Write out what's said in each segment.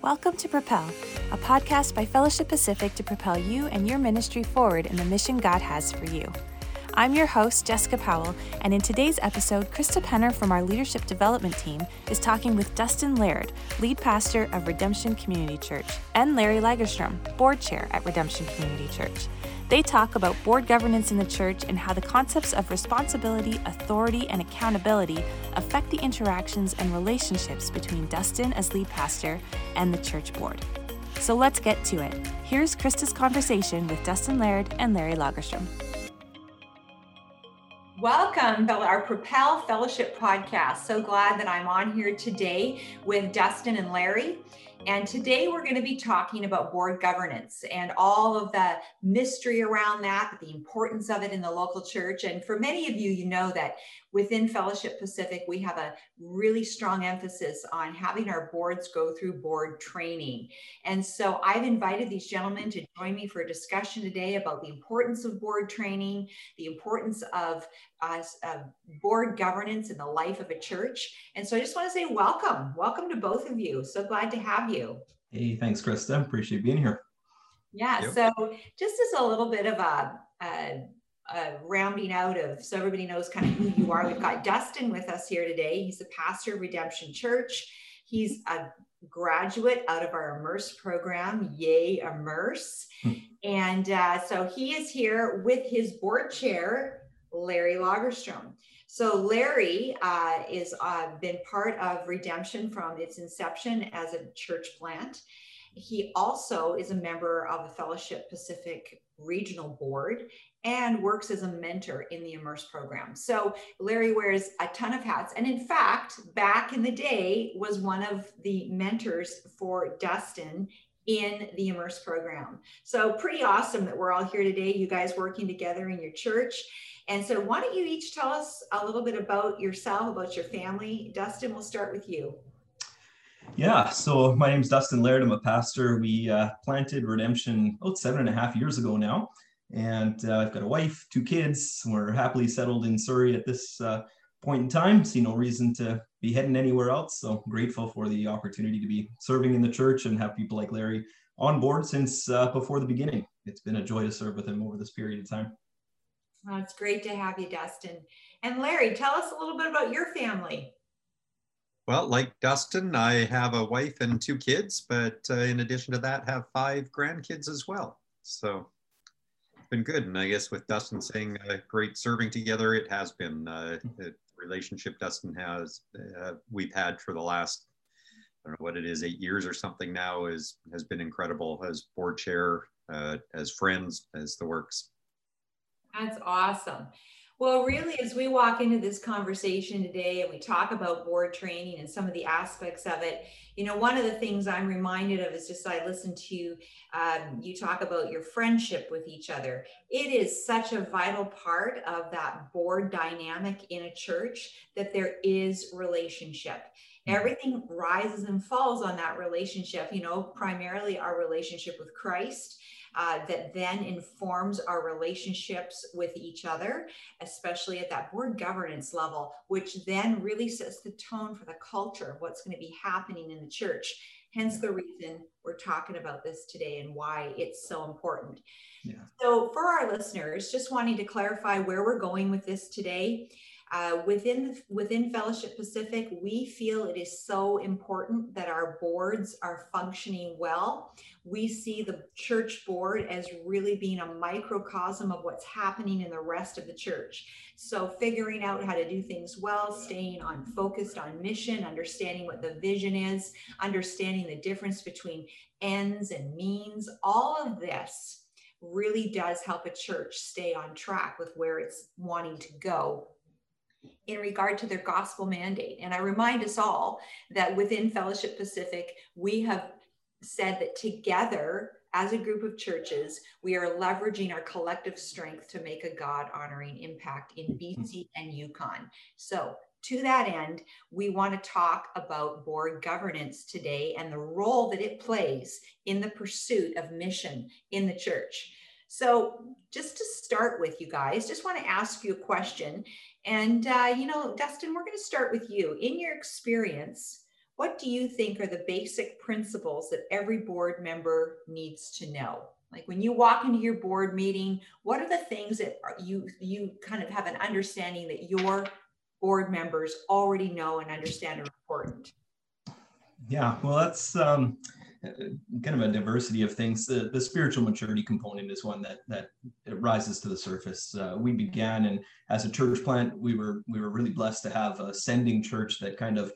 Welcome to Propel, a podcast by Fellowship Pacific to propel you and your ministry forward in the mission God has for you. I'm your host, Jessica Powell, and in today's episode, Krista Penner from our leadership development team is talking with Dustin Laird, lead pastor of Redemption Community Church, and Larry Lagerstrom, board chair at Redemption Community Church. They talk about board governance in the church and how the concepts of responsibility, authority, and accountability affect the interactions and relationships between Dustin as lead pastor and the church board. So let's get to it. Here's Krista's conversation with Dustin Laird and Larry Lagerstrom. Welcome, our Propel Fellowship podcast. So glad that I'm on here today with Dustin and Larry. And today we're going to be talking about board governance and all of the mystery around that, the importance of it in the local church. And for many of you, you know that within Fellowship Pacific, we have a really strong emphasis on having our boards go through board training. And so I've invited these gentlemen to join me for a discussion today about the importance of board training, the importance of uh, uh, board governance in the life of a church. And so I just want to say welcome. Welcome to both of you. So glad to have you. Hey, thanks, Krista. Appreciate being here. Yeah. Yep. So just as a little bit of a, a uh, rounding out of so everybody knows kind of who you are. We've got Dustin with us here today. He's a pastor of Redemption Church. He's a graduate out of our Immerse program. Yay, Immerse. Hmm. and uh, so he is here with his board chair, Larry Lagerstrom. So Larry uh, is uh, been part of Redemption from its inception as a church plant. He also is a member of the Fellowship Pacific Regional Board and works as a mentor in the Immerse program. So Larry wears a ton of hats. And in fact, back in the day, was one of the mentors for Dustin in the Immerse program. So pretty awesome that we're all here today, you guys working together in your church. And so why don't you each tell us a little bit about yourself, about your family. Dustin, we'll start with you. Yeah, so my name's Dustin Laird. I'm a pastor. We uh, planted Redemption about seven and a half years ago now. And uh, I've got a wife, two kids. We're happily settled in Surrey at this uh, point in time. See no reason to be heading anywhere else. So grateful for the opportunity to be serving in the church and have people like Larry on board since uh, before the beginning. It's been a joy to serve with him over this period of time. Well, it's great to have you, Dustin. And Larry, tell us a little bit about your family. Well, like Dustin, I have a wife and two kids, but uh, in addition to that, have five grandkids as well. So been good. And I guess with Dustin saying uh, great serving together, it has been uh, the relationship Dustin has uh, we've had for the last I don't know what it is eight years or something now is has been incredible as board chair, uh, as friends, as the works. That's awesome. Well, really, as we walk into this conversation today and we talk about board training and some of the aspects of it, you know, one of the things I'm reminded of is just I listen to um, you talk about your friendship with each other. It is such a vital part of that board dynamic in a church that there is relationship. Everything rises and falls on that relationship you know primarily our relationship with christ uh, that then informs our relationships with each other, especially at that board governance level, which then really sets the tone for the culture of what's going to be happening in the church. Hence the reason we're talking about this today and why it's so important. Yeah. So, for our listeners, just wanting to clarify where we're going with this today. Uh, within within Fellowship Pacific, we feel it is so important that our boards are functioning well. We see the church board as really being a microcosm of what's happening in the rest of the church. So figuring out how to do things well, staying on focused on mission, understanding what the vision is, understanding the difference between ends and means, all of this really does help a church stay on track with where it's wanting to go in regard to their gospel mandate. And I remind us all that within Fellowship Pacific, we have said that together as a group of churches, we are leveraging our collective strength to make a God honoring impact in mm-hmm. BC and Yukon. So, to that end, we want to talk about board governance today and the role that it plays in the pursuit of mission in the church. So, just to start with, you guys, just want to ask you a question. And, uh, you know, Dustin, we're going to start with you. In your experience, what do you think are the basic principles that every board member needs to know? Like when you walk into your board meeting, what are the things that you you kind of have an understanding that your board members already know and understand are important? Yeah, well, that's um, kind of a diversity of things. The, the spiritual maturity component is one that that rises to the surface. Uh, we began, and as a church plant, we were we were really blessed to have a sending church that kind of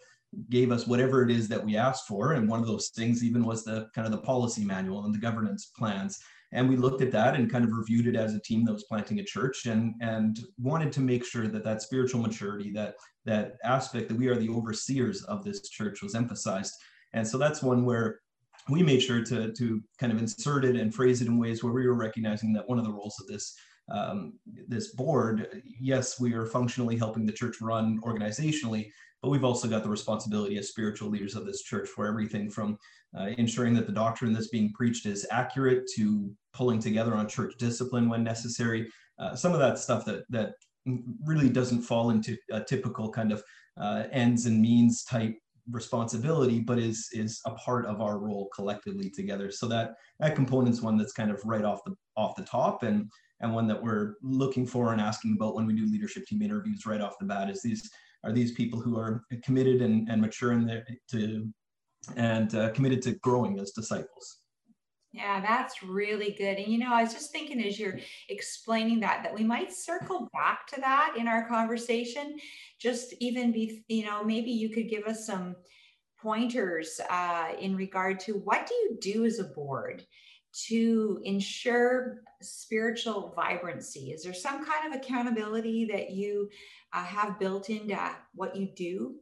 gave us whatever it is that we asked for. And one of those things even was the kind of the policy manual and the governance plans. And we looked at that and kind of reviewed it as a team that was planting a church and, and wanted to make sure that that spiritual maturity, that, that aspect that we are the overseers of this church was emphasized. And so that's one where we made sure to, to kind of insert it and phrase it in ways where we were recognizing that one of the roles of this um, this board, yes, we are functionally helping the church run organizationally, but we've also got the responsibility as spiritual leaders of this church for everything from uh, ensuring that the doctrine that's being preached is accurate to pulling together on church discipline when necessary. Uh, some of that stuff that that really doesn't fall into a typical kind of uh, ends and means type responsibility, but is is a part of our role collectively together. So that that component's one that's kind of right off the off the top and and one that we're looking for and asking about when we do leadership team interviews right off the bat is these are these people who are committed and, and mature in their to and uh, committed to growing as disciples yeah that's really good and you know i was just thinking as you're explaining that that we might circle back to that in our conversation just even be you know maybe you could give us some pointers uh, in regard to what do you do as a board to ensure spiritual vibrancy? Is there some kind of accountability that you uh, have built into what you do?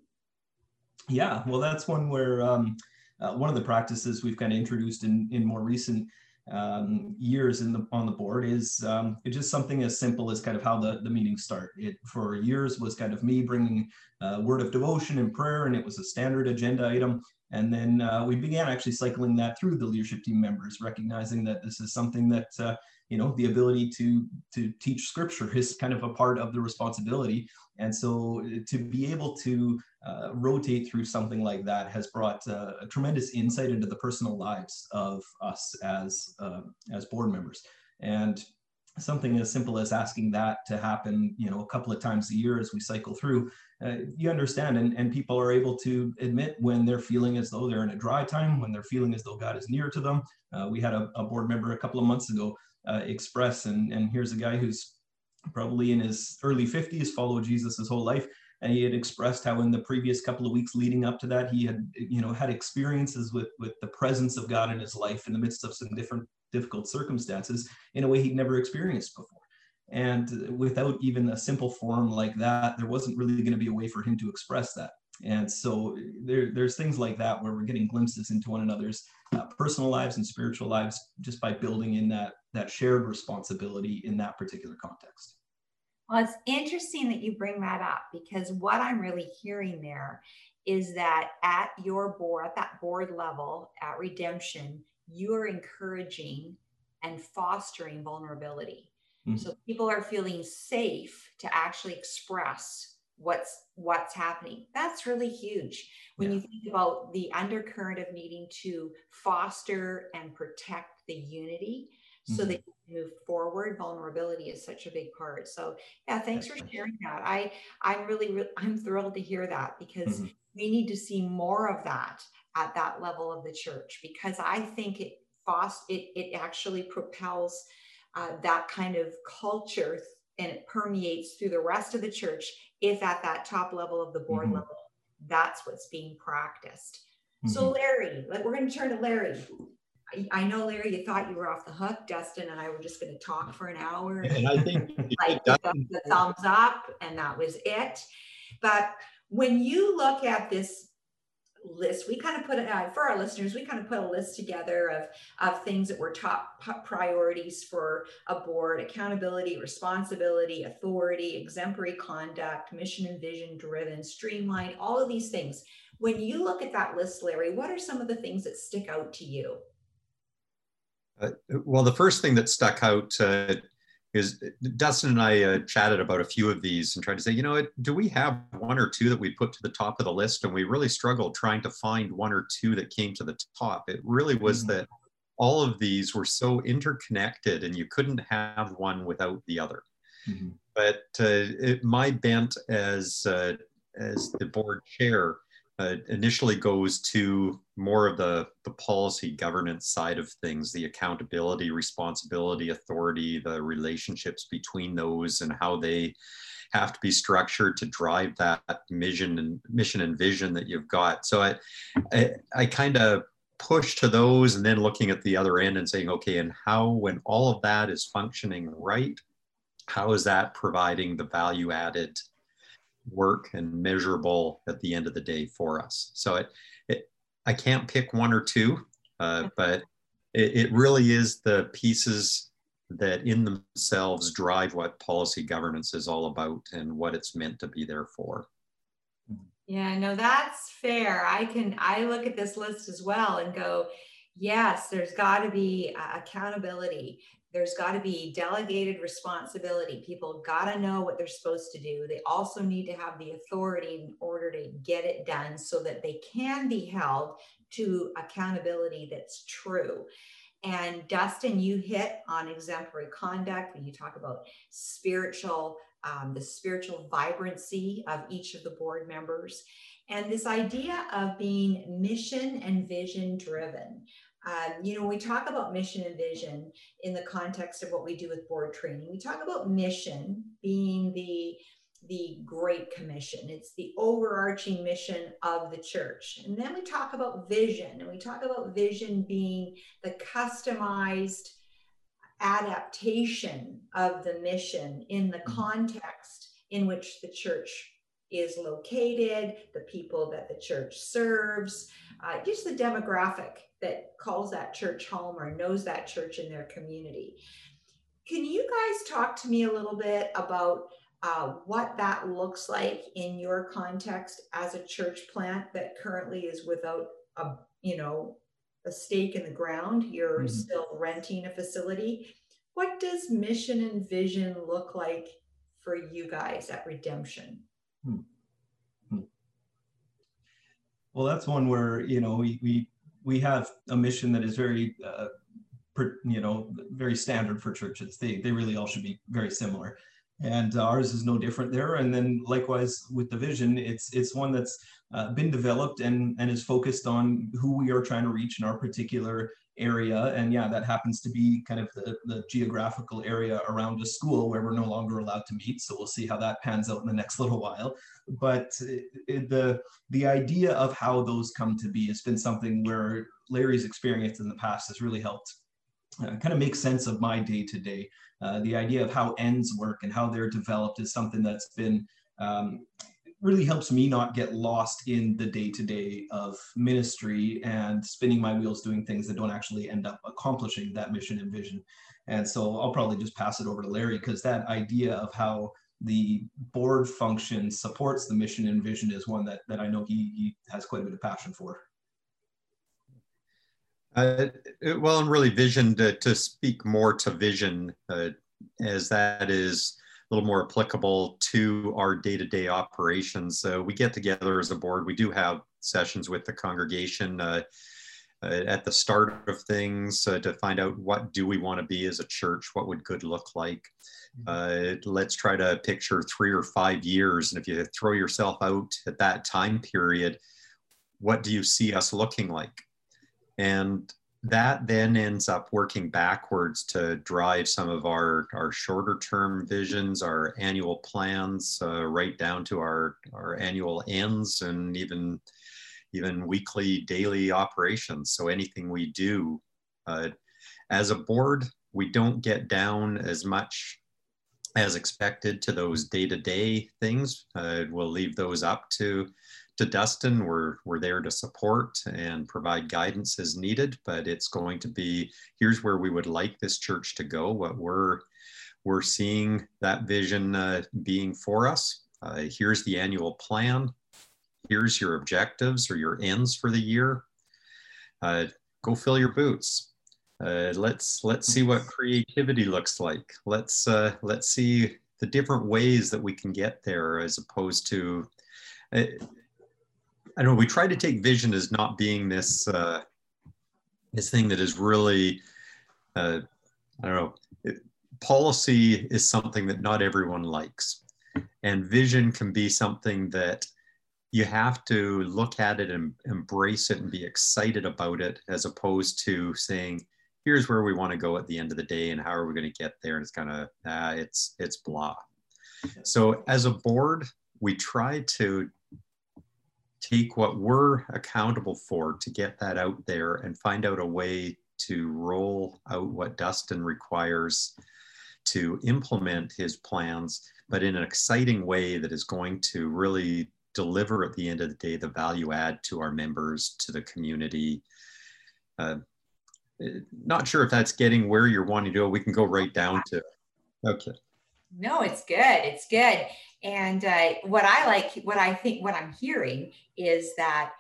Yeah, well, that's one where um, uh, one of the practices we've kind of introduced in, in more recent um, years in the on the board is um, just something as simple as kind of how the, the meetings start. It for years was kind of me bringing a word of devotion and prayer, and it was a standard agenda item. And then uh, we began actually cycling that through the leadership team members, recognizing that this is something that uh, you know the ability to to teach scripture is kind of a part of the responsibility. And so uh, to be able to uh, rotate through something like that has brought uh, a tremendous insight into the personal lives of us as uh, as board members. And something as simple as asking that to happen, you know, a couple of times a year as we cycle through, uh, you understand, and, and people are able to admit when they're feeling as though they're in a dry time, when they're feeling as though God is near to them. Uh, we had a, a, board member a couple of months ago express, and, and here's a guy who's probably in his early 50s, followed Jesus his whole life, and he had expressed how in the previous couple of weeks leading up to that he had you know had experiences with with the presence of god in his life in the midst of some different difficult circumstances in a way he'd never experienced before. And without even a simple form like that, there wasn't really going to be a way for him to express that. And so there, there's things like that where we're getting glimpses into one another's uh, personal lives and spiritual lives just by building in that that shared responsibility in that particular context. Well, it's interesting that you bring that up because what I'm really hearing there is that at your board, at that board level at Redemption, you are encouraging and fostering vulnerability. Mm-hmm. So people are feeling safe to actually express what's what's happening. That's really huge. When yeah. you think about the undercurrent of needing to foster and protect the unity mm-hmm. so that you move forward, vulnerability is such a big part. So yeah, thanks That's for sharing that. I I'm really, really I'm thrilled to hear that because mm-hmm. we need to see more of that at that level of the church because I think it foster it, it actually propels uh, that kind of culture and it permeates through the rest of the church if at that top level of the board mm-hmm. level that's what's being practiced. Mm-hmm. so larry like we're going to turn to larry. I, I, know larry you thought you were off the hook. Dustin and i were just going to talk for an hour. And i think like the, the thumbs up and that was it. But when you look at this list we kind of put uh, for our listeners we kind of put a list together of of things that were top priorities for a board accountability responsibility authority exemplary conduct mission and vision driven streamline all of these things. When you look at that list larry what are some of the things that stick out to you? Uh, well the first thing that stuck out uh, because Dustin and I uh, chatted about a few of these and tried to say, you know, do we have one or two that we put to the top of the list? And we really struggled trying to find one or two that came to the top. It really was mm-hmm. that all of these were so interconnected and you couldn't have one without the other. Mm-hmm. But uh, it, my bent as, uh, as the board chair uh, initially goes to more of the, the policy governance side of things, the accountability, responsibility, authority, the relationships between those and how they have to be structured to drive that mission and mission and vision that you've got. So I, I, I kind of push to those and then looking at the other end and saying, okay, and how, when all of that is functioning right, how is that providing the value added work and measurable at the end of the day for us. So it, it I can't pick one or two, uh, but it, it really is the pieces that in themselves drive what policy governance is all about and what it's meant to be there for. Yeah, no, that's fair. I can I look at this list as well and go, yes, there's got to be uh, accountability there's got to be delegated responsibility. People got to know what they're supposed to do. They also need to have the authority in order to get it done so that they can be held to accountability that's true. And Dustin, you hit on exemplary conduct when you talk about spiritual, um, the spiritual vibrancy of each of the board members, and this idea of being mission and vision driven. Um, you know, we talk about mission and vision in the context of what we do with board training. We talk about mission being the the Great Commission. It's the overarching mission of the church. And then we talk about vision, and we talk about vision being the customized adaptation of the mission in the context in which the church is located, the people that the church serves, uh, just the demographic that calls that church home or knows that church in their community. Can you guys talk to me a little bit about uh, what that looks like in your context as a church plant that currently is without a you know a stake in the ground you're mm-hmm. still renting a facility what does mission and vision look like for you guys at redemption hmm. Hmm. well that's one where you know we, we we have a mission that is very, uh, you know, very standard for churches. They they really all should be very similar, and ours is no different there. And then likewise with the vision, it's it's one that's uh, been developed and and is focused on who we are trying to reach in our particular area. And yeah, that happens to be kind of the, the geographical area around a school where we're no longer allowed to meet. So we'll see how that pans out in the next little while. But it, the, the idea of how those come to be has been something where Larry's experience in the past has really helped uh, kind of make sense of my day to day. The idea of how ends work and how they're developed is something that's been um, really helps me not get lost in the day to day of ministry and spinning my wheels doing things that don't actually end up accomplishing that mission and vision. And so I'll probably just pass it over to Larry because that idea of how the board function supports the mission and vision is one that, that I know he, he has quite a bit of passion for. Uh, well, and really vision to, to speak more to vision uh, as that is little more applicable to our day-to-day operations. Uh, we get together as a board. We do have sessions with the congregation uh, uh, at the start of things uh, to find out what do we want to be as a church. What would good look like? Mm-hmm. Uh, let's try to picture three or five years, and if you throw yourself out at that time period, what do you see us looking like? And that then ends up working backwards to drive some of our, our shorter term visions, our annual plans, uh, right down to our, our annual ends and even, even weekly, daily operations. So anything we do uh, as a board, we don't get down as much as expected to those day to day things. Uh, we'll leave those up to to Dustin. We're, we're there to support and provide guidance as needed, but it's going to be here's where we would like this church to go, what we're, we're seeing that vision uh, being for us. Uh, here's the annual plan. Here's your objectives or your ends for the year. Uh, go fill your boots. Uh, let's let's see what creativity looks like. Let's uh, let's see the different ways that we can get there, as opposed to. Uh, I know. We try to take vision as not being this uh, this thing that is really. Uh, I don't know. It, policy is something that not everyone likes, and vision can be something that you have to look at it and embrace it and be excited about it, as opposed to saying here's where we want to go at the end of the day and how are we going to get there and it's kind of uh, it's it's blah so as a board we try to take what we're accountable for to get that out there and find out a way to roll out what dustin requires to implement his plans but in an exciting way that is going to really deliver at the end of the day the value add to our members to the community uh, not sure if that's getting where you're wanting to go. We can go right down to. Okay. No, it's good. It's good. And uh, what I like, what I think, what I'm hearing is that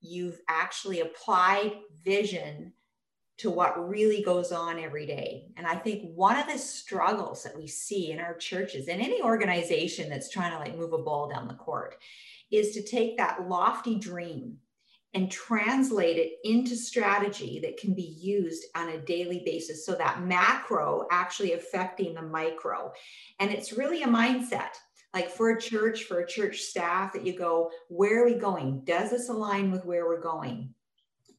you've actually applied vision to what really goes on every day. And I think one of the struggles that we see in our churches and any organization that's trying to like move a ball down the court is to take that lofty dream and translate it into strategy that can be used on a daily basis. So that macro actually affecting the micro. And it's really a mindset. Like for a church, for a church staff, that you go, where are we going? Does this align with where we're going?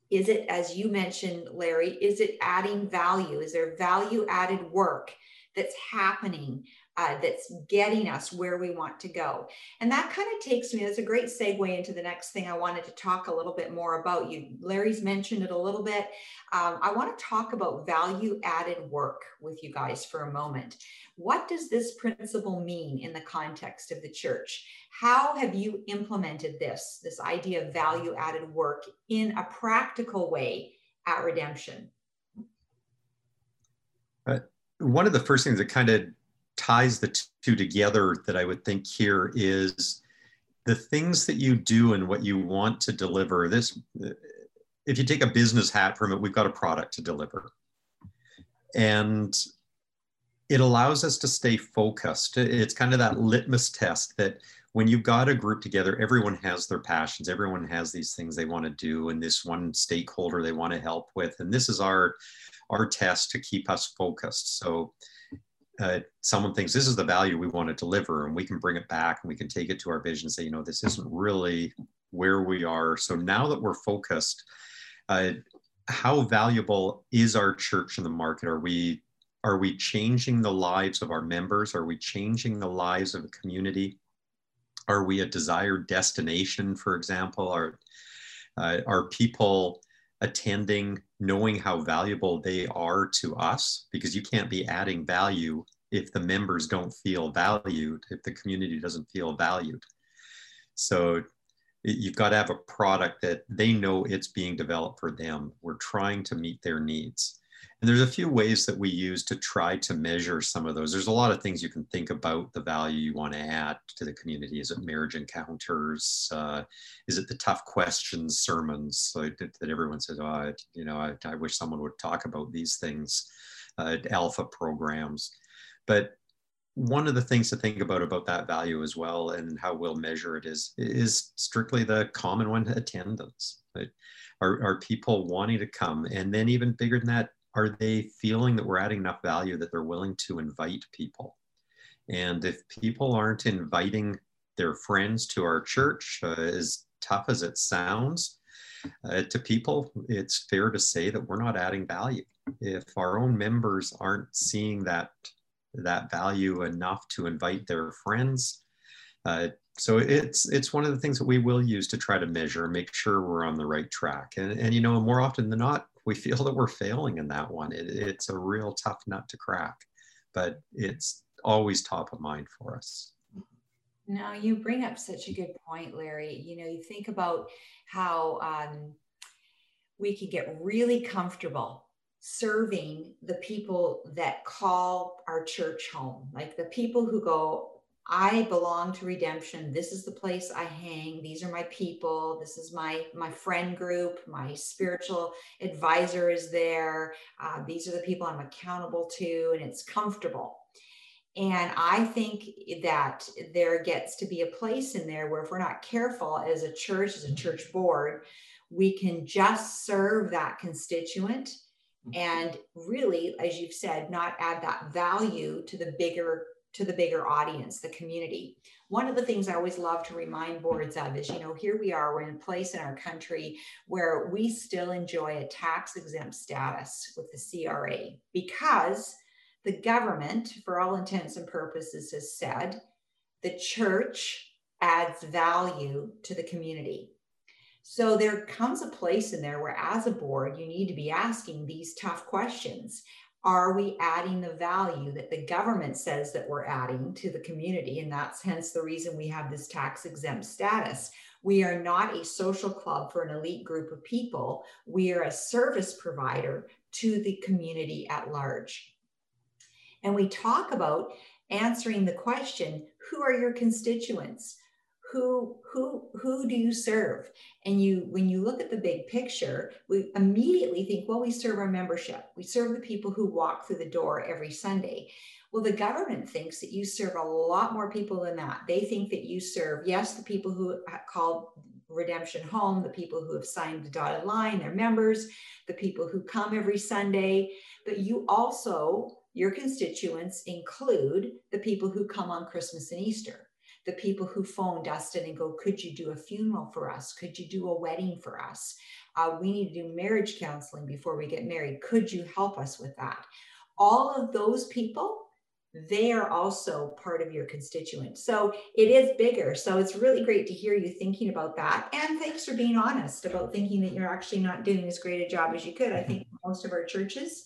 Is it, as you mentioned, Larry, is it adding value? Is there value added work that's happening? Uh, that's getting us where we want to go. And that kind of takes me, that's a great segue into the next thing I wanted to talk a little bit more about. You, Larry's mentioned it a little bit. Um, I want to talk about value added work with you guys for a moment. What does this principle mean in the context of the church? How have you implemented this, this idea of value added work in a practical way at Redemption? Uh, one of the first things that kind of ties the two together that I would think here is the things that you do and what you want to deliver. This, if you take a business hat from it, we've got a product to deliver. And it allows us to stay focused. It's kind of that litmus test that when you've got a group together, everyone has their passions, everyone has these things they want to do, and this one stakeholder they want to help with. And this is our our test to keep us focused. So uh, someone thinks this is the value we want to deliver and we can bring it back and we can take it to our vision and say you know this isn't really where we are. So now that we're focused uh, how valuable is our church in the market? Are we are we changing the lives of our members? Are we changing the lives of a community? Are we a desired destination for example? Are uh, are people attending knowing how valuable they are to us because you can't be adding value if the members don't feel valued if the community doesn't feel valued. So you've got to have a product that they know it's being developed for them. We're trying to meet their needs and there's a few ways that we use to try to measure some of those. There's a lot of things you can think about the value you want to add to the community. Is it marriage encounters? Uh, is it the tough questions sermons that, that everyone says, oh, I, you know, I, I, wish someone would talk about these things, uh, alpha programs. But one of the things to think about about that value as well and how we'll measure it is is strictly the common one attendance right? are, are people wanting to come and then even bigger than that are they feeling that we're adding enough value that they're willing to invite people? And if people aren't inviting their friends to our church, uh, as tough as it sounds uh, to people, it's fair to say that we're not adding value. If our own members aren't seeing that that value enough to invite their friends, uh, so it's it's one of the things that we will use to try to measure, make sure we're on the right track. And, and you know, more often than not, we feel that we're failing in that one. It, it's a real tough nut to crack, but it's always top of mind for us. Now, you bring up such a good point, Larry. You know, you think about how um, we can get really comfortable serving the people that call our church home, like the people who go, I belong to redemption. This is the place I hang. These are my people. This is my my friend group. My spiritual advisor is there. Uh, these are the people I'm accountable to, and it's comfortable. And I think that there gets to be a place in there where, if we're not careful as a church, as a church board, we can just serve that constituent and really, as you've said, not add that value to the bigger to the bigger audience, the community. One of the things I always love to remind boards of is, you know, here we are, we're in a place in our country where we still enjoy a tax exempt status with the CRA because the government, for all intents and purposes, has said the church adds value to the community. So there comes a place in there where, as a board, you need to be asking these tough questions. Are we adding the value that the government says that we're adding to the community? And that's hence the reason we have this tax exempt status. We are not a social club for an elite group of people. We are a service provider to the community at large and we talk about answering the question who are your constituents who who who do you serve? And you when you look at the big picture we immediately think well we serve our membership. We serve the people who walk through the door every sunday. Well the government thinks that you serve a lot more people than that. They think that you serve yes the people who call redemption home the people who have signed the dotted line their members the people who come every sunday. But you also your constituents include the people who come on Christmas and Easter, the people who phone Dustin and go, Could you do a funeral for us? Could you do a wedding for us? Uh, we need to do marriage counseling before we get married. Could you help us with that? All of those people, they are also part of your constituent. So it is bigger. So it's really great to hear you thinking about that. And thanks for being honest about thinking that you're actually not doing as great a job as you could. I think most of our churches,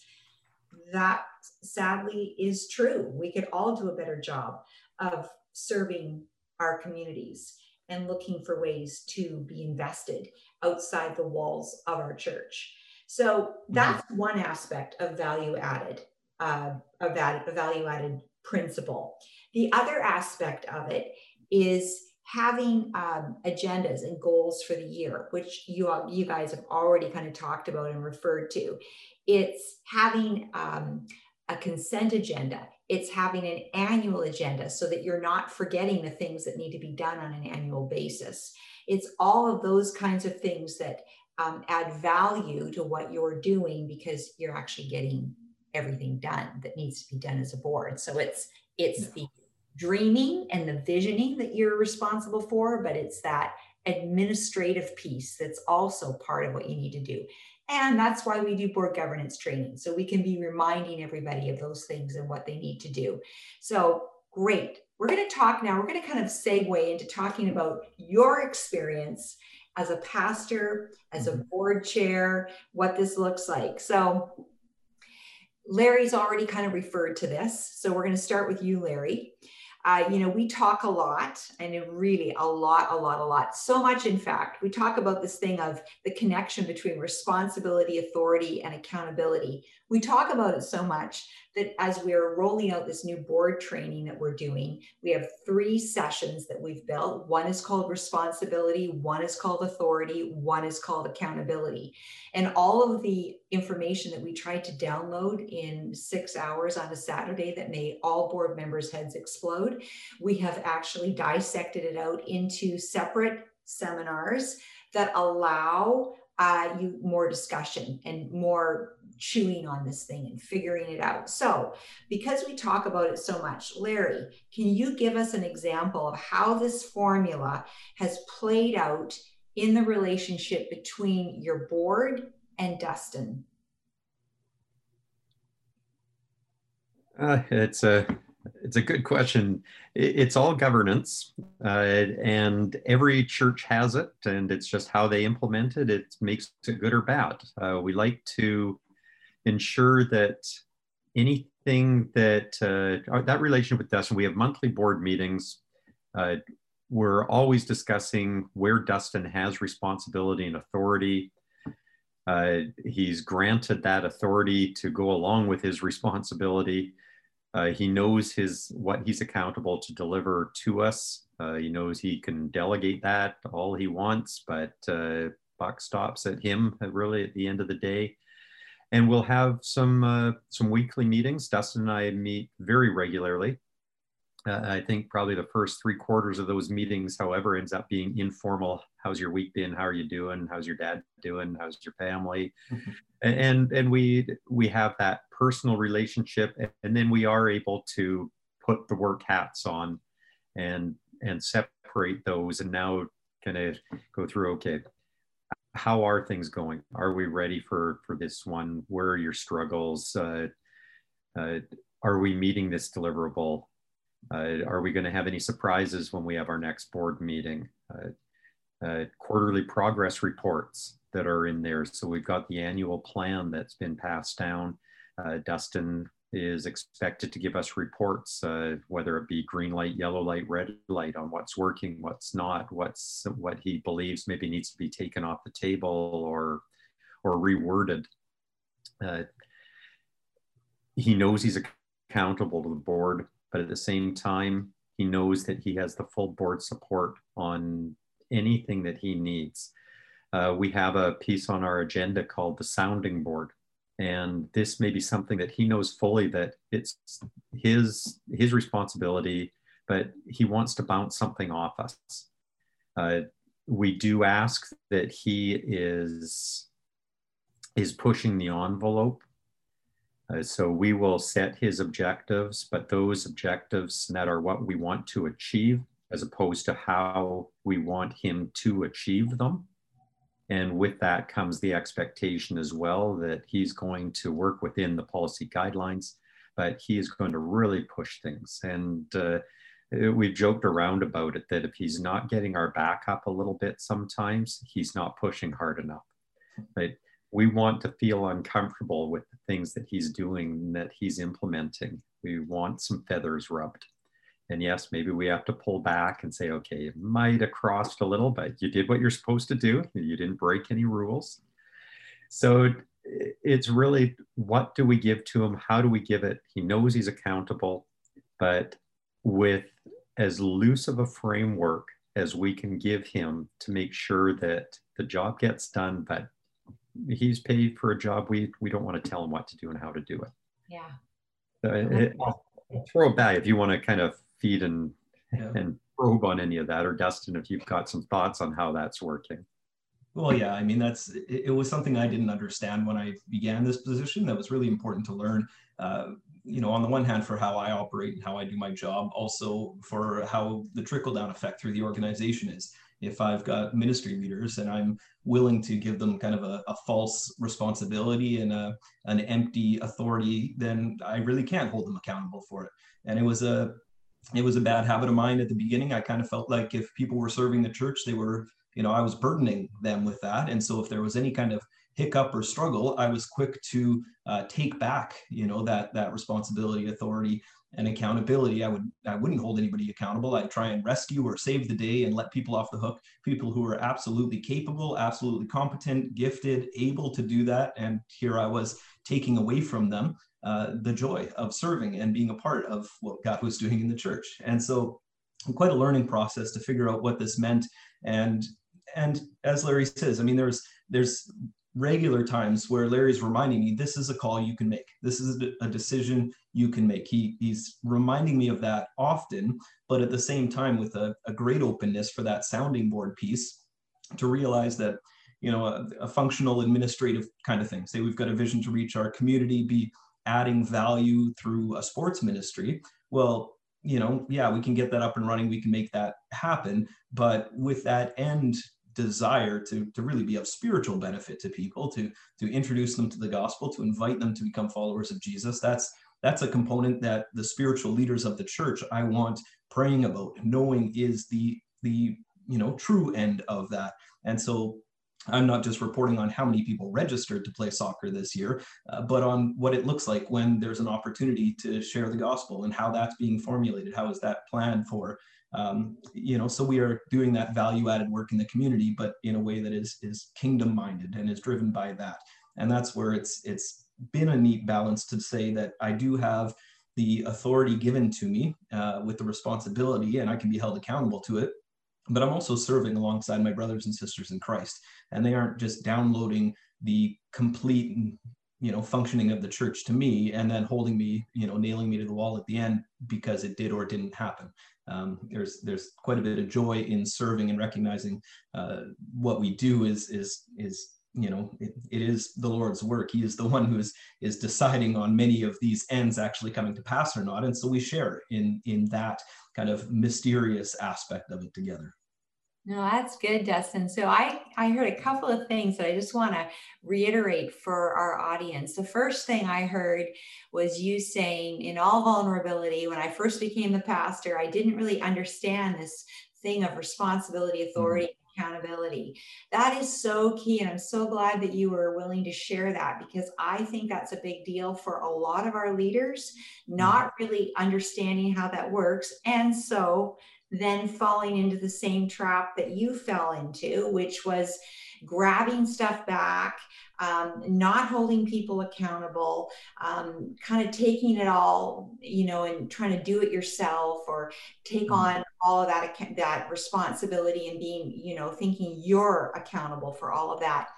that sadly is true. We could all do a better job of serving our communities and looking for ways to be invested outside the walls of our church. So that's mm-hmm. one aspect of value added, uh, of that a value added principle. The other aspect of it is having um, agendas and goals for the year, which you you guys have already kind of talked about and referred to. It's having um, a consent agenda. It's having an annual agenda so that you're not forgetting the things that need to be done on an annual basis. It's all of those kinds of things that um, add value to what you're doing because you're actually getting everything done that needs to be done as a board. So it's it's yeah. the dreaming and the visioning that you're responsible for, but it's that administrative piece that's also part of what you need to do. And that's why we do board governance training. So we can be reminding everybody of those things and what they need to do. So great. We're going to talk now, we're going to kind of segue into talking about your experience as a pastor, as a mm-hmm. board chair, what this looks like. So Larry's already kind of referred to this. So we're going to start with you, Larry. Uh, you know, we talk a lot and really a lot, a lot, a lot. So much, in fact, we talk about this thing of the connection between responsibility, authority, and accountability. We talk about it so much that as we're rolling out this new board training that we're doing, we have three sessions that we've built. One is called responsibility, one is called authority, one is called accountability. And all of the information that we tried to download in six hours on a Saturday that made all board members' heads explode, we have actually dissected it out into separate seminars that allow uh, you more discussion and more chewing on this thing and figuring it out. So, because we talk about it so much, Larry, can you give us an example of how this formula has played out in the relationship between your board and Dustin? Uh, it's a it's a good question. It's all governance, uh, and every church has it, and it's just how they implement it. It makes it good or bad. Uh, we like to ensure that anything that uh, that relationship with Dustin, we have monthly board meetings. Uh, we're always discussing where Dustin has responsibility and authority. Uh, he's granted that authority to go along with his responsibility. Uh, he knows his what he's accountable to deliver to us. Uh, he knows he can delegate that all he wants, but uh, buck stops at him really at the end of the day. And we'll have some uh, some weekly meetings. Dustin and I meet very regularly. Uh, I think probably the first three quarters of those meetings, however, ends up being informal. How's your week been? How are you doing? How's your dad doing? How's your family? Mm-hmm. And and we we have that personal relationship, and then we are able to put the work hats on, and and separate those, and now kind of go through. Okay, how are things going? Are we ready for for this one? Where are your struggles? Uh, uh, are we meeting this deliverable? Uh, are we going to have any surprises when we have our next board meeting? Uh, uh, quarterly progress reports that are in there. So we've got the annual plan that's been passed down. Uh, Dustin is expected to give us reports, uh, whether it be green light, yellow light, red light, on what's working, what's not, what's what he believes maybe needs to be taken off the table or or reworded. Uh, he knows he's accountable to the board but at the same time, he knows that he has the full board support on anything that he needs. Uh, we have a piece on our agenda called the sounding board. And this may be something that he knows fully that it's his, his responsibility, but he wants to bounce something off us. Uh, we do ask that he is, is pushing the envelope uh, so we will set his objectives, but those objectives that are what we want to achieve as opposed to how we want him to achieve them. And with that comes the expectation as well that he's going to work within the policy guidelines, but he is going to really push things. And uh, we've joked around about it that if he's not getting our back up a little bit sometimes, he's not pushing hard enough. Right? we want to feel uncomfortable with the things that he's doing, that he's implementing. We want some feathers rubbed. And yes, maybe we have to pull back and say, okay, it might have crossed a little, but you did what you're supposed to do. You didn't break any rules. So it's really what do we give to him? How do we give it? He knows he's accountable, but with as loose of a framework as we can give him to make sure that the job gets done, but he's paid for a job. We we don't want to tell him what to do and how to do it. Yeah. So it, I'll, I'll throw it back if you want to kind of feed and yeah. and probe on any of that, or Dustin, if you've got some thoughts on how that's working. Well, yeah, I mean that's it, it was something I didn't understand when I began this position. That was really important to learn. Uh, you know, on the one hand, for how I operate and how I do my job, also for how the trickle down effect through the organization is if I've got ministry leaders and I'm willing to give them kind of a, a false responsibility and a, an empty authority, then I really can't hold them accountable for it. And it was a it was a bad habit of mine at the beginning. I kind of felt like if people were serving the church, they were, you know, I was burdening them with that. And so if there was any kind of hiccup or struggle, I was quick to uh, take back, you know, that that responsibility, authority, and accountability. I would I wouldn't hold anybody accountable. I'd try and rescue or save the day and let people off the hook. People who are absolutely capable, absolutely competent, gifted, able to do that. And here I was taking away from them uh, the joy of serving and being a part of what God was doing in the church. And so quite a learning process to figure out what this meant. And and as Larry says, I mean, there's there's regular times where Larry's reminding me this is a call you can make. This is a, decision you can make. He, he's reminding me of that often, but at the same time with a, a great openness for that sounding board piece to realize that you know a, a, functional administrative kind of thing say we've got a vision to reach our community be adding value through a sports ministry well you know yeah we can get that up and running we can make that happen but with that end desire to, to really be of spiritual benefit to people, to, to introduce them to the gospel, to invite them to become followers of Jesus. That's that's a component that the spiritual leaders of the church I want praying about, knowing is the the you know true end of that. And so I'm not just reporting on how many people registered to play soccer this year, uh, but on what it looks like when there's an opportunity to share the gospel and how that's being formulated. How is that planned for um, you know so we are doing that value added work in the community but in a way that is is kingdom minded and is driven by that and that's where it's it's been a neat balance to say that i do have the authority given to me uh, with the responsibility, and I can be held accountable to it. But I'm also serving alongside my brothers and sisters in Christ, and they aren't just downloading the complete you know functioning of the church to me and then holding me you know nailing me to the wall at the end because it did or didn't happen. Um, there's there's quite a bit of joy in serving and recognizing uh, what we do is is is you know it, it is the lord's work. He is the one who is is deciding on many of these ends actually coming to pass or not. And so we share in in that kind of mysterious aspect of it together no, that's good, Dustin. So I, I heard a couple of things that I just want to reiterate for our audience. The first thing I heard was you saying, in all vulnerability, when I first became the pastor, I didn't really understand this thing of responsibility, mm-hmm. authority, mm-hmm. accountability. That is so key. And I'm so glad that you were willing to share that because I think that's a big deal for a lot of our leaders, not mm-hmm. really understanding how that works. And so then falling into the same trap that you fell into, which was grabbing stuff back, um, not holding people accountable, um, kind of taking it all, you know, and trying to do it yourself or take mm-hmm. on all of that that responsibility and being, you know, thinking you're accountable for all of that.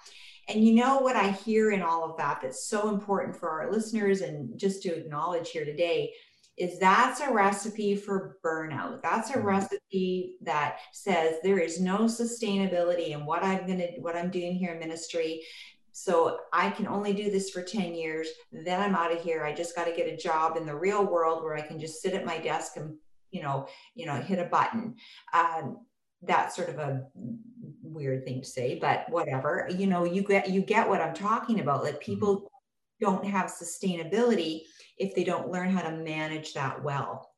And you know what I hear in all of that that's so important for our listeners and just to acknowledge here today is that's a recipe for burnout. That's a mm-hmm. recipe that says there is no sustainability in what I'm going to what I'm doing here in ministry. So I can only do this for 10 years, then I'm out of here. I just got to get a job in the real world where I can just sit at my desk and you know, you know, hit a button. Um, that's sort of a weird thing to say, but whatever. You know, you get you get what I'm talking about. Like mm-hmm. people don't have sustainability if they don't learn how to manage that well.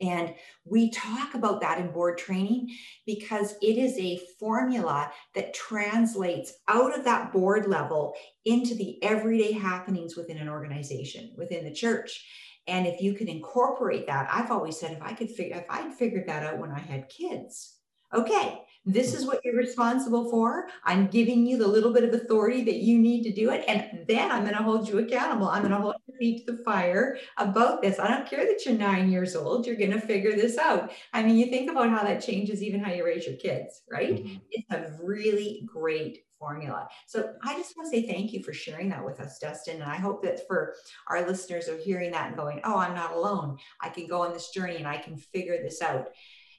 And we talk about that in board training because it is a formula that translates out of that board level into the everyday happenings within an organization, within the church. And if you can incorporate that, I've always said if I could figure if I'd figured that out when I had kids, okay, this is what you're responsible for. I'm giving you the little bit of authority that you need to do it. And then I'm going to hold you accountable. I'm going to hold your feet to the fire about this. I don't care that you're nine years old. You're going to figure this out. I mean, you think about how that changes even how you raise your kids, right? Mm-hmm. It's a really great formula. So I just want to say thank you for sharing that with us, Dustin. And I hope that for our listeners are hearing that and going, oh, I'm not alone. I can go on this journey and I can figure this out.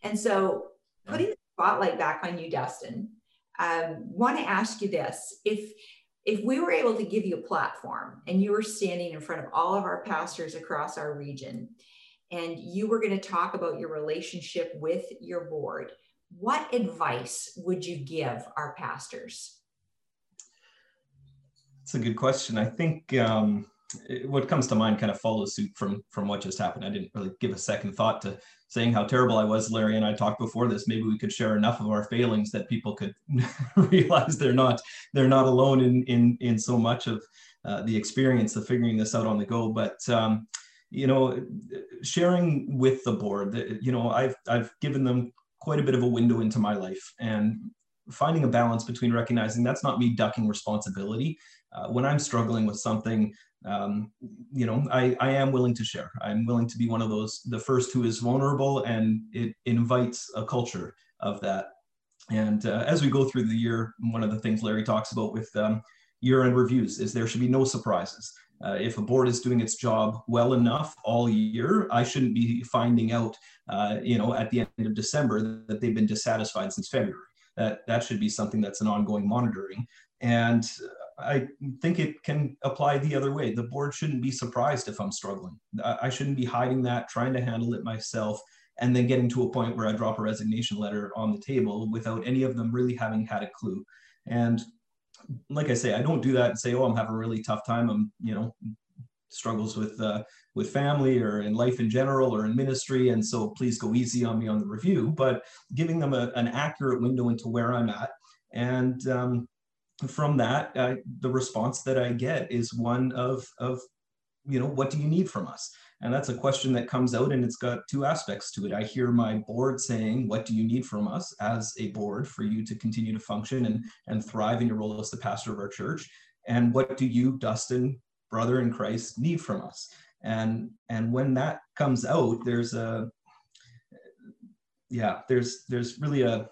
And so putting spotlight back on you, Dustin. Um, want to ask you this: if if we were able to give you a platform and you were standing in front of all of our pastors across our region, and you were going to talk about your relationship with your board, what advice would you give our pastors? That's a good question. I think um, what comes to mind kind of follows suit from from what just happened. I didn't really give a second thought to saying how terrible I was. Larry and I talked before this. Maybe we could share enough of our failings that people could realize they're not they're not alone in in in so much of uh, the experience of figuring this out on the go. But um, you know, sharing with the board, you know, I've I've given them quite a bit of a window into my life and finding a balance between recognizing that's not me ducking responsibility uh, when i'm struggling with something um, you know, I, I am willing to share. I'm willing to be one of those, the first who is vulnerable, and it invites a culture of that. And uh, as we go through the year, one of the things Larry talks about with um, year end reviews is there should be no surprises. Uh, if a board is doing its job well enough all year, I shouldn't be finding out, uh, you know, at the end of December that they've been dissatisfied since February. That that should be something that's an ongoing monitoring. And I think it can apply the other way. The board shouldn't be surprised if I'm struggling. I shouldn't be hiding that, trying to handle it myself, and then getting to a point where I drop a resignation letter on the table without any of them really having had a clue. And like I say, I don't do that and say, "Oh, I'm having a really tough time." I'm, you know, struggles with uh, with family or in life in general or in ministry, and so please go easy on me on the review. But giving them a, an accurate window into where I'm at, and um, from that, uh, the response that I get is one of, of, you know, what do you need from us? And that's a question that comes out and it's got two aspects to it. I hear my board saying, what do you need from us as a board for you to continue to function and, and thrive in your role as the pastor of our church? And what do you, Dustin, brother in Christ, need from us? and and when that comes out there's a yeah there's there's really a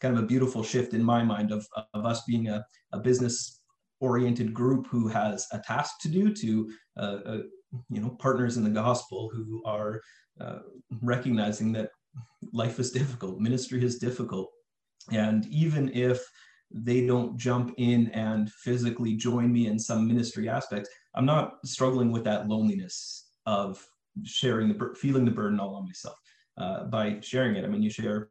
kind of a beautiful shift in my mind of, of us being a, a business oriented group who has a task to do to uh, uh, you know partners in the gospel who are uh, recognizing that life is difficult ministry is difficult. And even if they don't jump in and physically join me in some ministry aspects i'm not struggling with that loneliness of sharing the feeling the burden all on myself uh, by sharing it. I mean you share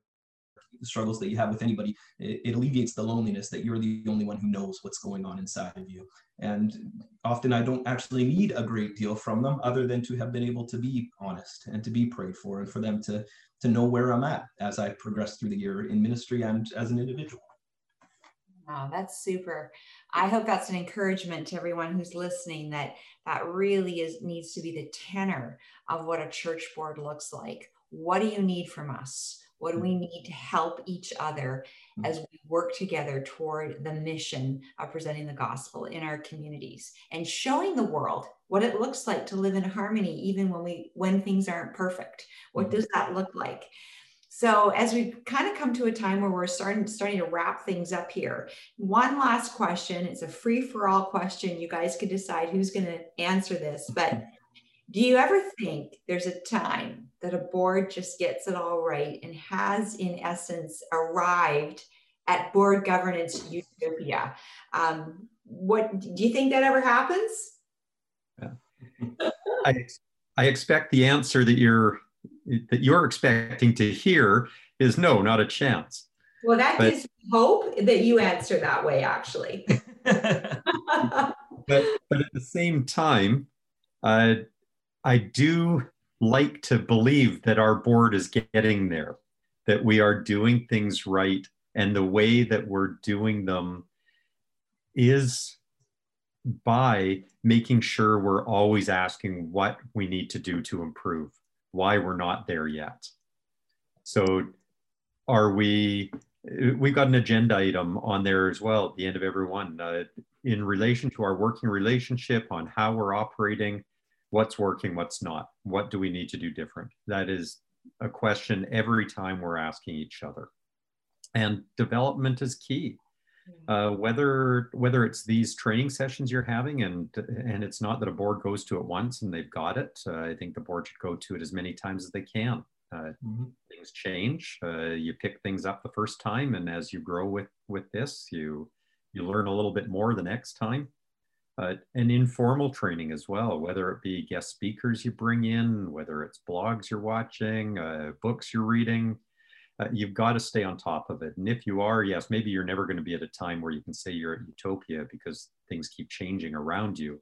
struggles that you have with anybody, it, it, alleviates the loneliness that you're the only one who knows what's going on inside of you. And often I don't actually need a great deal from them other than to have been able to be honest and to be prayed for and for them to, to know where I'm at as I progress through the year in ministry and as an individual. Wow, that's super. I hope that's an encouragement to everyone who's listening that that really is needs to be the tenor of what a church board looks like. What do you need from us? What do we need to help each other mm. as we work together toward the mission of presenting the gospel in our communities and showing the world what it looks like to live in harmony even when we when things aren't perfect? What mm-hmm. does that look like? So as we kind of come to a time where we're starting starting to wrap things up here, one last question. It's a free for all question. You guys can decide who's going to answer this, but do you ever think there's a time that a board just gets it all right and has, in essence, arrived at board governance utopia? Um, what do you think that ever happens? Yeah. I, I expect the answer that you're that you're expecting to hear is no, not a chance. Well, that but, gives hope that you answer that way, actually. but but at the same time, uh, I do like to believe that our board is getting there, that we are doing things right, and the way that we're doing them is by making sure we're always asking what we need to do to improve, why we're not there yet. So, are we? We've got an agenda item on there as well at the end of every one uh, in relation to our working relationship on how we're operating what's working, what's not, what do we need to do different? That is a question every time we're asking each other. And development is key. Mm-hmm. Uh, whether whether it's these training sessions you're having and and it's not that a board goes to it once and they've got it uh, i think the board should go to it as many times as they can uh, mm-hmm. things change uh, you pick things up the first time and as you grow with with this you you learn a little bit more the next time uh, and informal training as well, whether it be guest speakers you bring in, whether it's blogs you're watching, uh, books you're reading. Uh, you've got to stay on top of it. And if you are, yes, maybe you're never going to be at a time where you can say you're at utopia because things keep changing around you.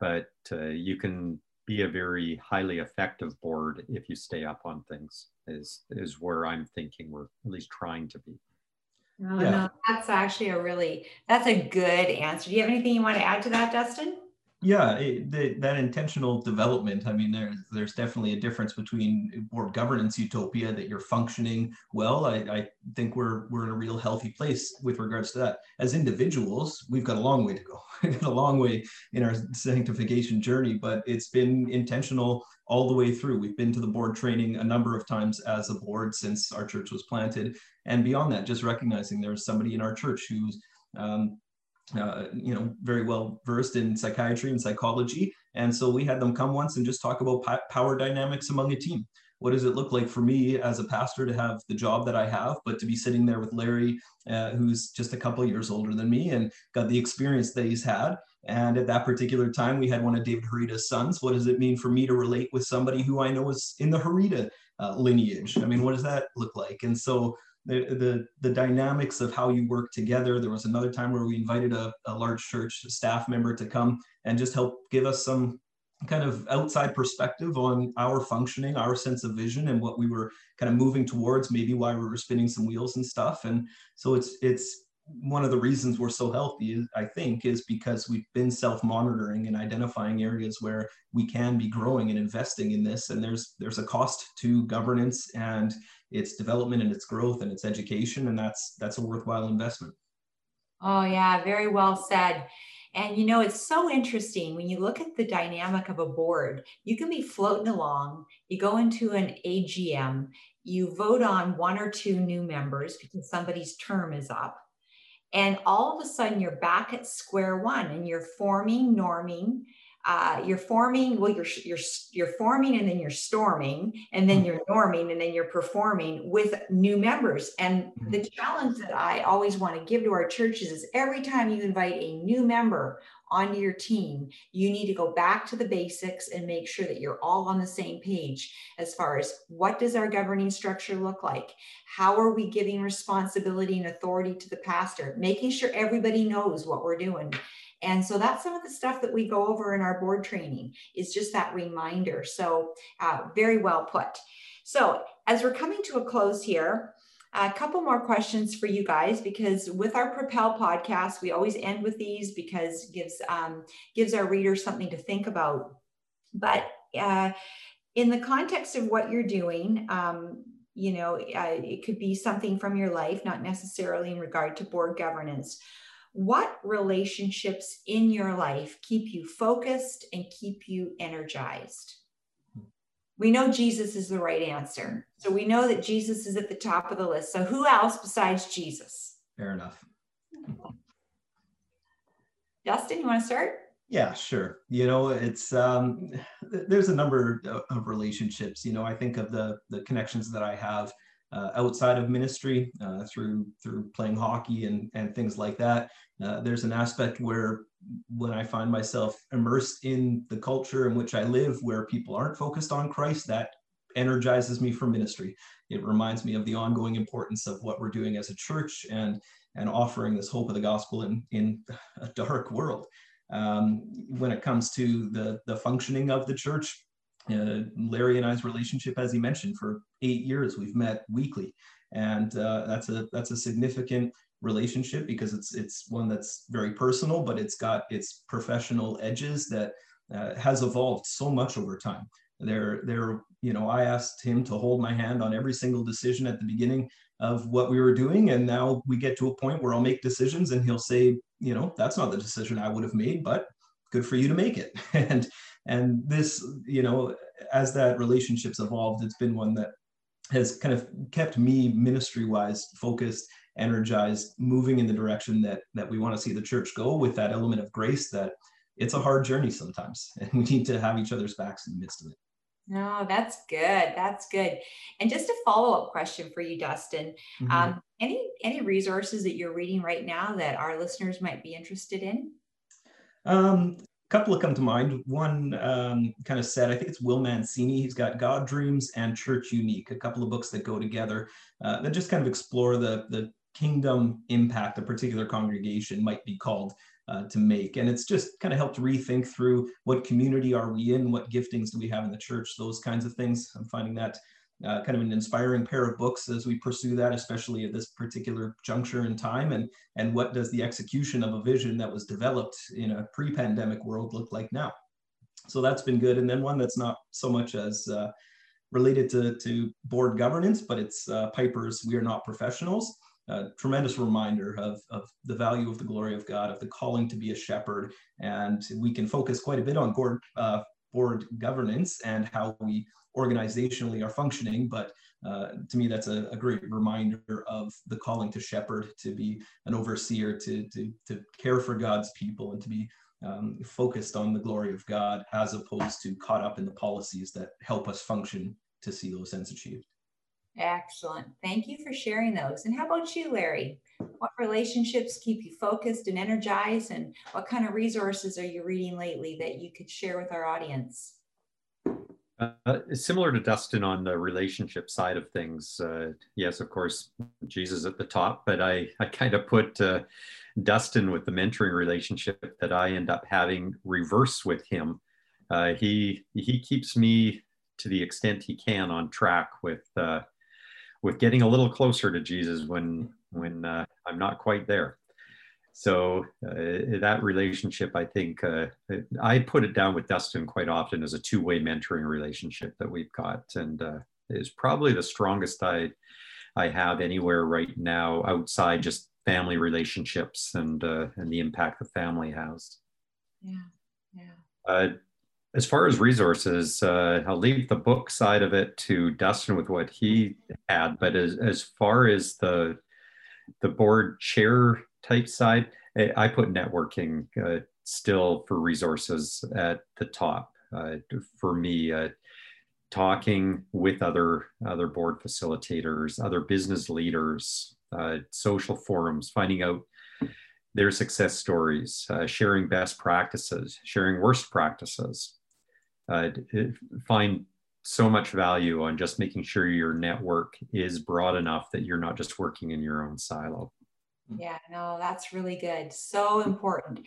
But uh, you can be a very highly effective board if you stay up on things, is, is where I'm thinking we're at least trying to be. Oh, yeah. no, that's actually a really that's a good answer. Do you have anything you want to add to that, Dustin? Yeah, it, the, that intentional development. I mean, there's there's definitely a difference between board governance utopia that you're functioning well. I, I think we're we're in a real healthy place with regards to that. As individuals, we've got a long way to go. a long way in our sanctification journey, but it's been intentional all the way through. We've been to the board training a number of times as a board since our church was planted, and beyond that, just recognizing there's somebody in our church who's um, uh, you know, very well versed in psychiatry and psychology. And so we had them come once and just talk about power dynamics among a team. What does it look like for me as a pastor to have the job that I have, but to be sitting there with Larry, uh, who's just a couple years older than me and got the experience that he's had? And at that particular time, we had one of David Harita's sons. What does it mean for me to relate with somebody who I know is in the Harita uh, lineage? I mean, what does that look like? And so the, the, the dynamics of how you work together. There was another time where we invited a, a large church staff member to come and just help give us some kind of outside perspective on our functioning, our sense of vision, and what we were kind of moving towards, maybe why we were spinning some wheels and stuff. And so it's it's one of the reasons we're so healthy, I think, is because we've been self-monitoring and identifying areas where we can be growing and investing in this. And there's there's a cost to governance and its development and its growth and its education, and that's that's a worthwhile investment. Oh yeah, very well said. And you know, it's so interesting when you look at the dynamic of a board. You can be floating along, you go into an AGM, you vote on one or two new members because somebody's term is up. And all of a sudden, you're back at square one and you're forming, norming, uh, you're forming well you're you're you're forming and then you're storming and then you're norming and then you're performing with new members. And mm-hmm. the challenge that i always want to give to our churches is every time you invite a new member onto your team you need to go back to the basics and make sure that you're all on the same page as far as what does our governing structure look like? How are we giving responsibility and authority to the pastor? Making sure everybody knows what we're doing and so that's some of the stuff that we go over in our board training is just that reminder. So uh, very well put. So as we're coming to a close here, a couple more questions for you guys because with our propel podcast we always end with these because gives um, gives our readers something to think about but uh, in the context of what you're doing um, you know uh, it could be something from your life not necessarily in regard to board governance what relationships in your life keep you focused and keep you energized? We know Jesus is the right answer. So we know that Jesus is at the top of the list. So who else besides Jesus? Fair enough. Dustin, you want to start? Yeah, sure. You know, it's um, there's a number of relationships. You know, I think of the the connections that I have uh, outside of ministry uh, through through playing hockey and and things like that. Uh, there's an aspect where when I find myself immersed in the culture in which I live, where people aren't focused on Christ, that energizes me for ministry. It reminds me of the ongoing importance of what we're doing as a church and and offering this hope of the gospel in in a dark world. Um, when it comes to the the functioning of the church, uh, Larry and I's relationship, as he mentioned, for eight years we've met weekly, and uh, that's a that's a significant relationship because it's it's one that's very personal, but it's got its professional edges that uh, has evolved so much over time. There, there, you know, I asked him to hold my hand on every single decision at the beginning of what we were doing, and now we get to a point where I'll make decisions, and he'll say, you know, that's not the decision I would have made, but good for you to make it, and and this you know as that relationship's evolved it's been one that has kind of kept me ministry wise focused energized moving in the direction that that we want to see the church go with that element of grace that it's a hard journey sometimes. And we need to have each other's backs in the midst of it. No that's good. That's good. And just a follow-up question for you dustin. Mm-hmm. um, any any resources that you're reading right now that our listeners might be interested in um, a couple of come to mind. One um, kind of said, I think it's Will Mancini. He's got God Dreams and Church Unique, a couple of books that go together uh, that just kind of explore the, the kingdom impact a particular congregation might be called uh, to make. And it's just kind of helped rethink through what community are we in, what giftings do we have in the church, those kinds of things. I'm finding that uh, kind of an inspiring pair of books as we pursue that, especially at this particular juncture in time. And, and what does the execution of a vision that was developed in a pre pandemic world look like now? So that's been good. And then one that's not so much as uh, related to, to board governance, but it's uh, Piper's We Are Not Professionals. A tremendous reminder of, of the value of the glory of God, of the calling to be a shepherd. And we can focus quite a bit on board, uh, board governance and how we organizationally are functioning. But uh, to me, that's a, a, great reminder of the calling to shepherd, to be an overseer, to, to, to care for God's people, and to be um, focused on the glory of God as opposed to caught up in the policies that help us function to see those ends achieved. Excellent. Thank you for sharing those. And how about you, Larry? What relationships keep you focused and energized? And what kind of resources are you reading lately that you could share with our audience? Uh, similar to Dustin on the relationship side of things. Uh, yes, of course, Jesus at the top, but I, I kind of put uh, Dustin with the mentoring relationship that I end up having reverse with him. Uh, he he keeps me to the extent he can on track with uh, with getting a little closer to Jesus when when uh, I'm not quite there so uh, that relationship i think uh, i put it down with dustin quite often as a two-way mentoring relationship that we've got and uh, is probably the strongest i i have anywhere right now outside just family relationships and uh, and the impact the family has. Yeah, yeah. Uh, as far as resources, uh, I'll leave the book side of it to Dustin with what he had. But as as far as the the board chair type side, I put networking uh, still for resources at the top. Uh, for me, uh, talking with other other board facilitators, other business leaders, uh, social forums, finding out their success stories, uh, sharing best practices, sharing worst practices. Uh, find so much value on just making sure your network is broad enough that you're not just working in your own silo. Mm. Yeah, no, that's really good. So important.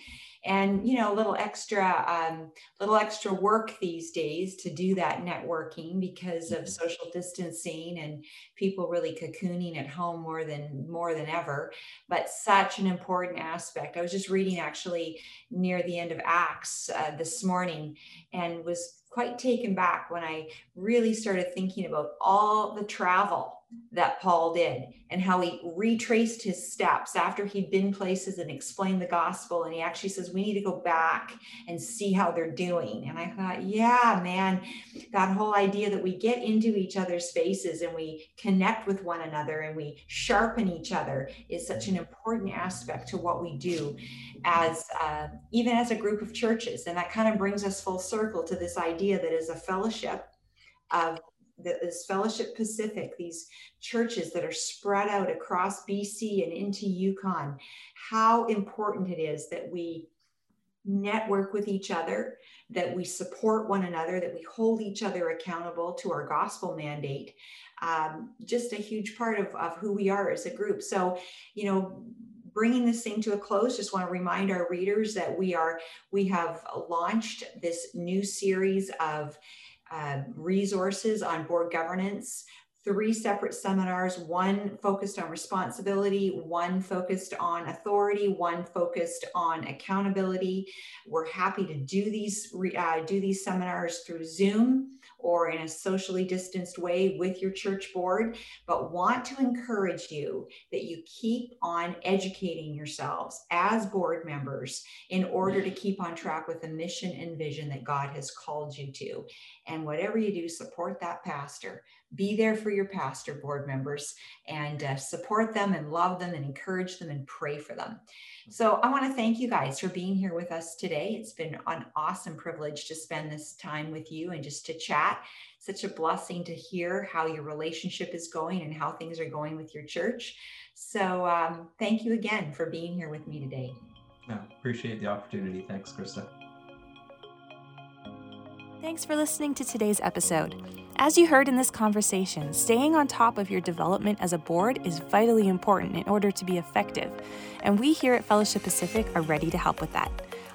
And you know, a little extra um little extra work these days to do that networking because of mm-hmm. social distancing and people really cocooning at home more than more than ever, but such an important aspect. I was just reading actually near the end of Acts uh, this morning and was quite taken back when I really started thinking about all the travel that Paul did and how he retraced his steps after he'd been places and explained the gospel. And he actually says, We need to go back and see how they're doing. And I thought, yeah, man, that whole idea that we get into each other's faces and we connect with one another and we sharpen each other is such an important aspect to what we do as uh, even as a group of churches. And that kind of brings us full circle to this idea that as a fellowship, of this Fellowship Pacific, these churches that are spread out across BC and into Yukon, how important it is that we network with each other, that we support one another, that we hold each other accountable to our gospel mandate. Um, just a huge part of, of who we are as a group. So, you know, bringing this thing to a close just want to remind our readers that we are we have launched this new series of uh, resources on board governance, three separate seminars, one focused on responsibility, one focused on authority, one focused on accountability. We're happy to do these, uh, do these seminars through Zoom or in a socially distanced way with your church board, but want to encourage you that you keep on educating yourselves as board members in order to keep on track with the mission and vision that God has called you to. And whatever you do, support that pastor. Be there for your pastor board members and uh, support them and love them and encourage them and pray for them. So I want to thank you guys for being here with us today. It's been an awesome privilege to spend this time with you and just to chat. Such a blessing to hear how your relationship is going and how things are going with your church. So um, thank you again for being here with me today. Yeah, appreciate the opportunity. Thanks, Krista. Thanks for listening to today's episode. As you heard in this conversation, staying on top of your development as a board is vitally important in order to be effective, and we here at Fellowship Pacific are ready to help with that.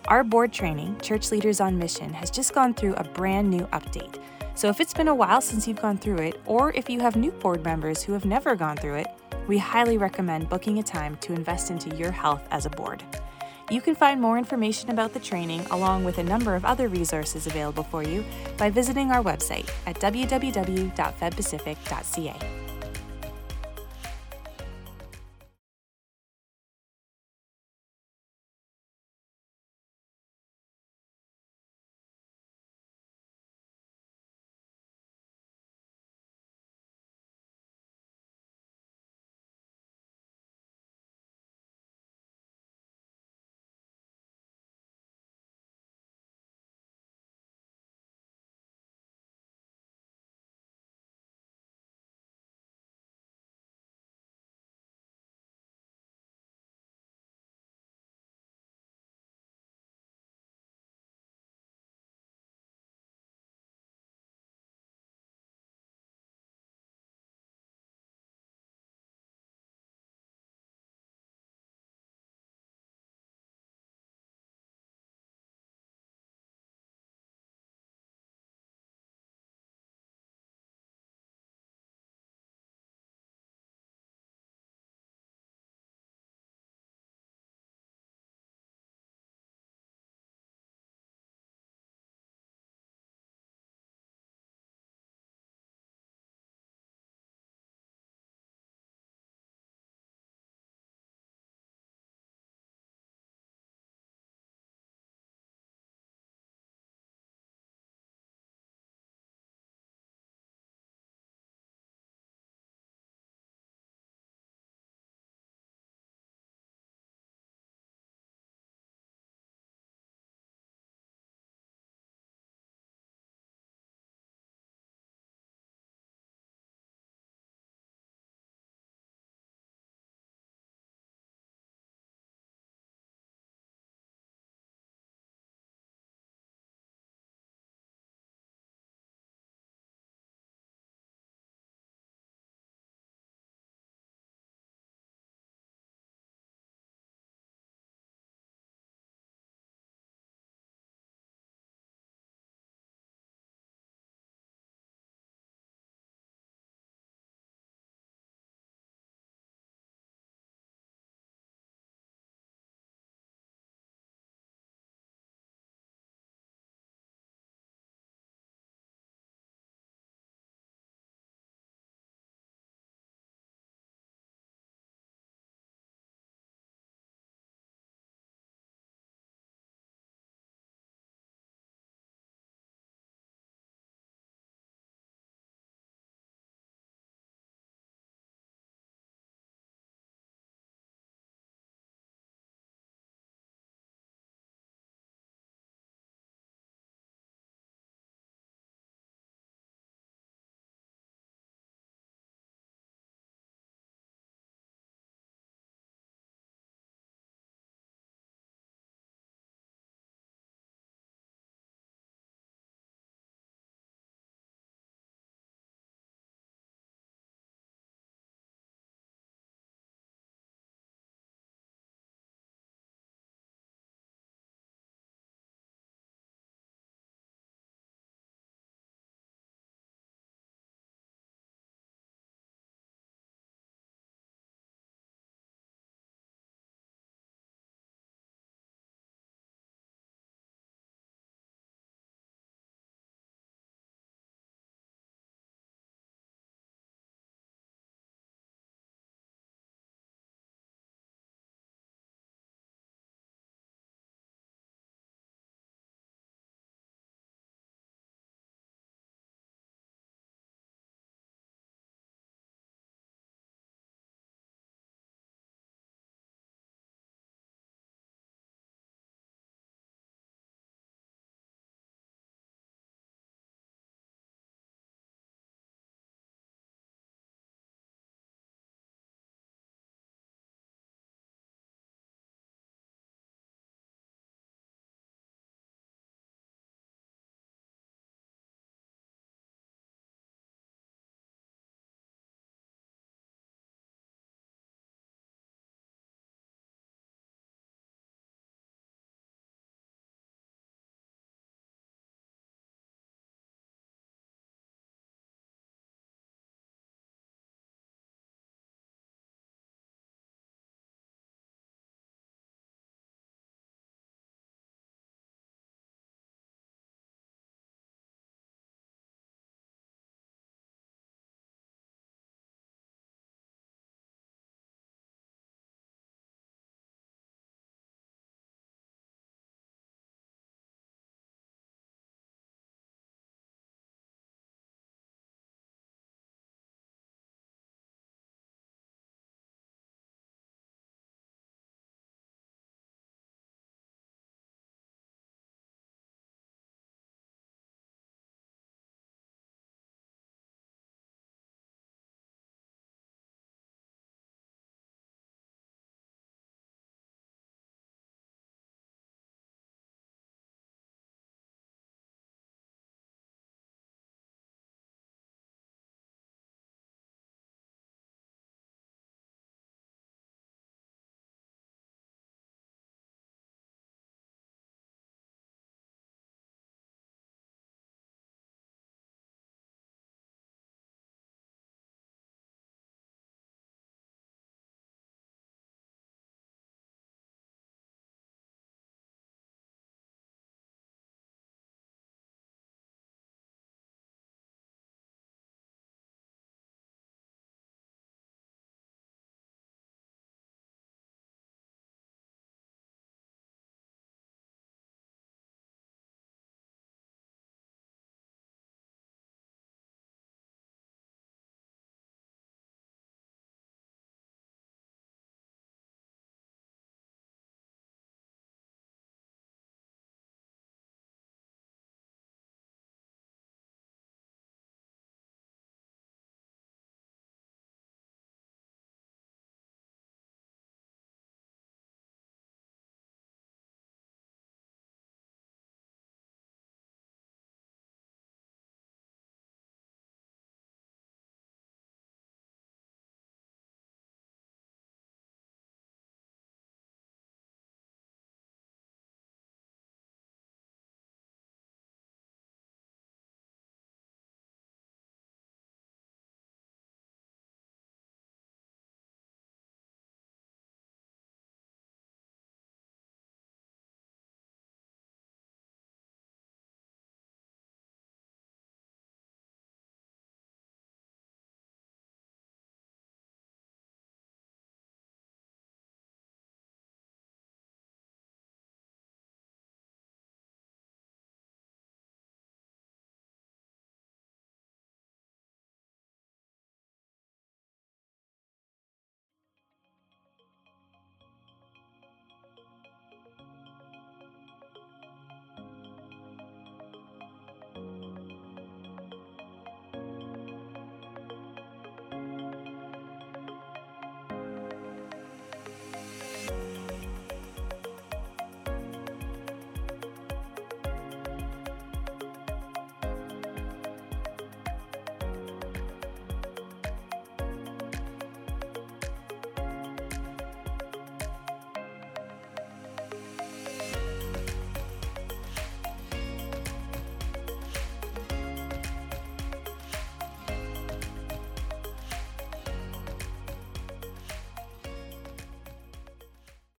Our board training, Church Leaders on Mission, has just gone through a brand new update. So if it's been a while since you've gone through it, or if you have new board members who have never gone through it, we highly recommend booking a time to invest into your health as a board. You can find more information about the training along with a number of other resources available for you by visiting our website at www.fedpacific.ca.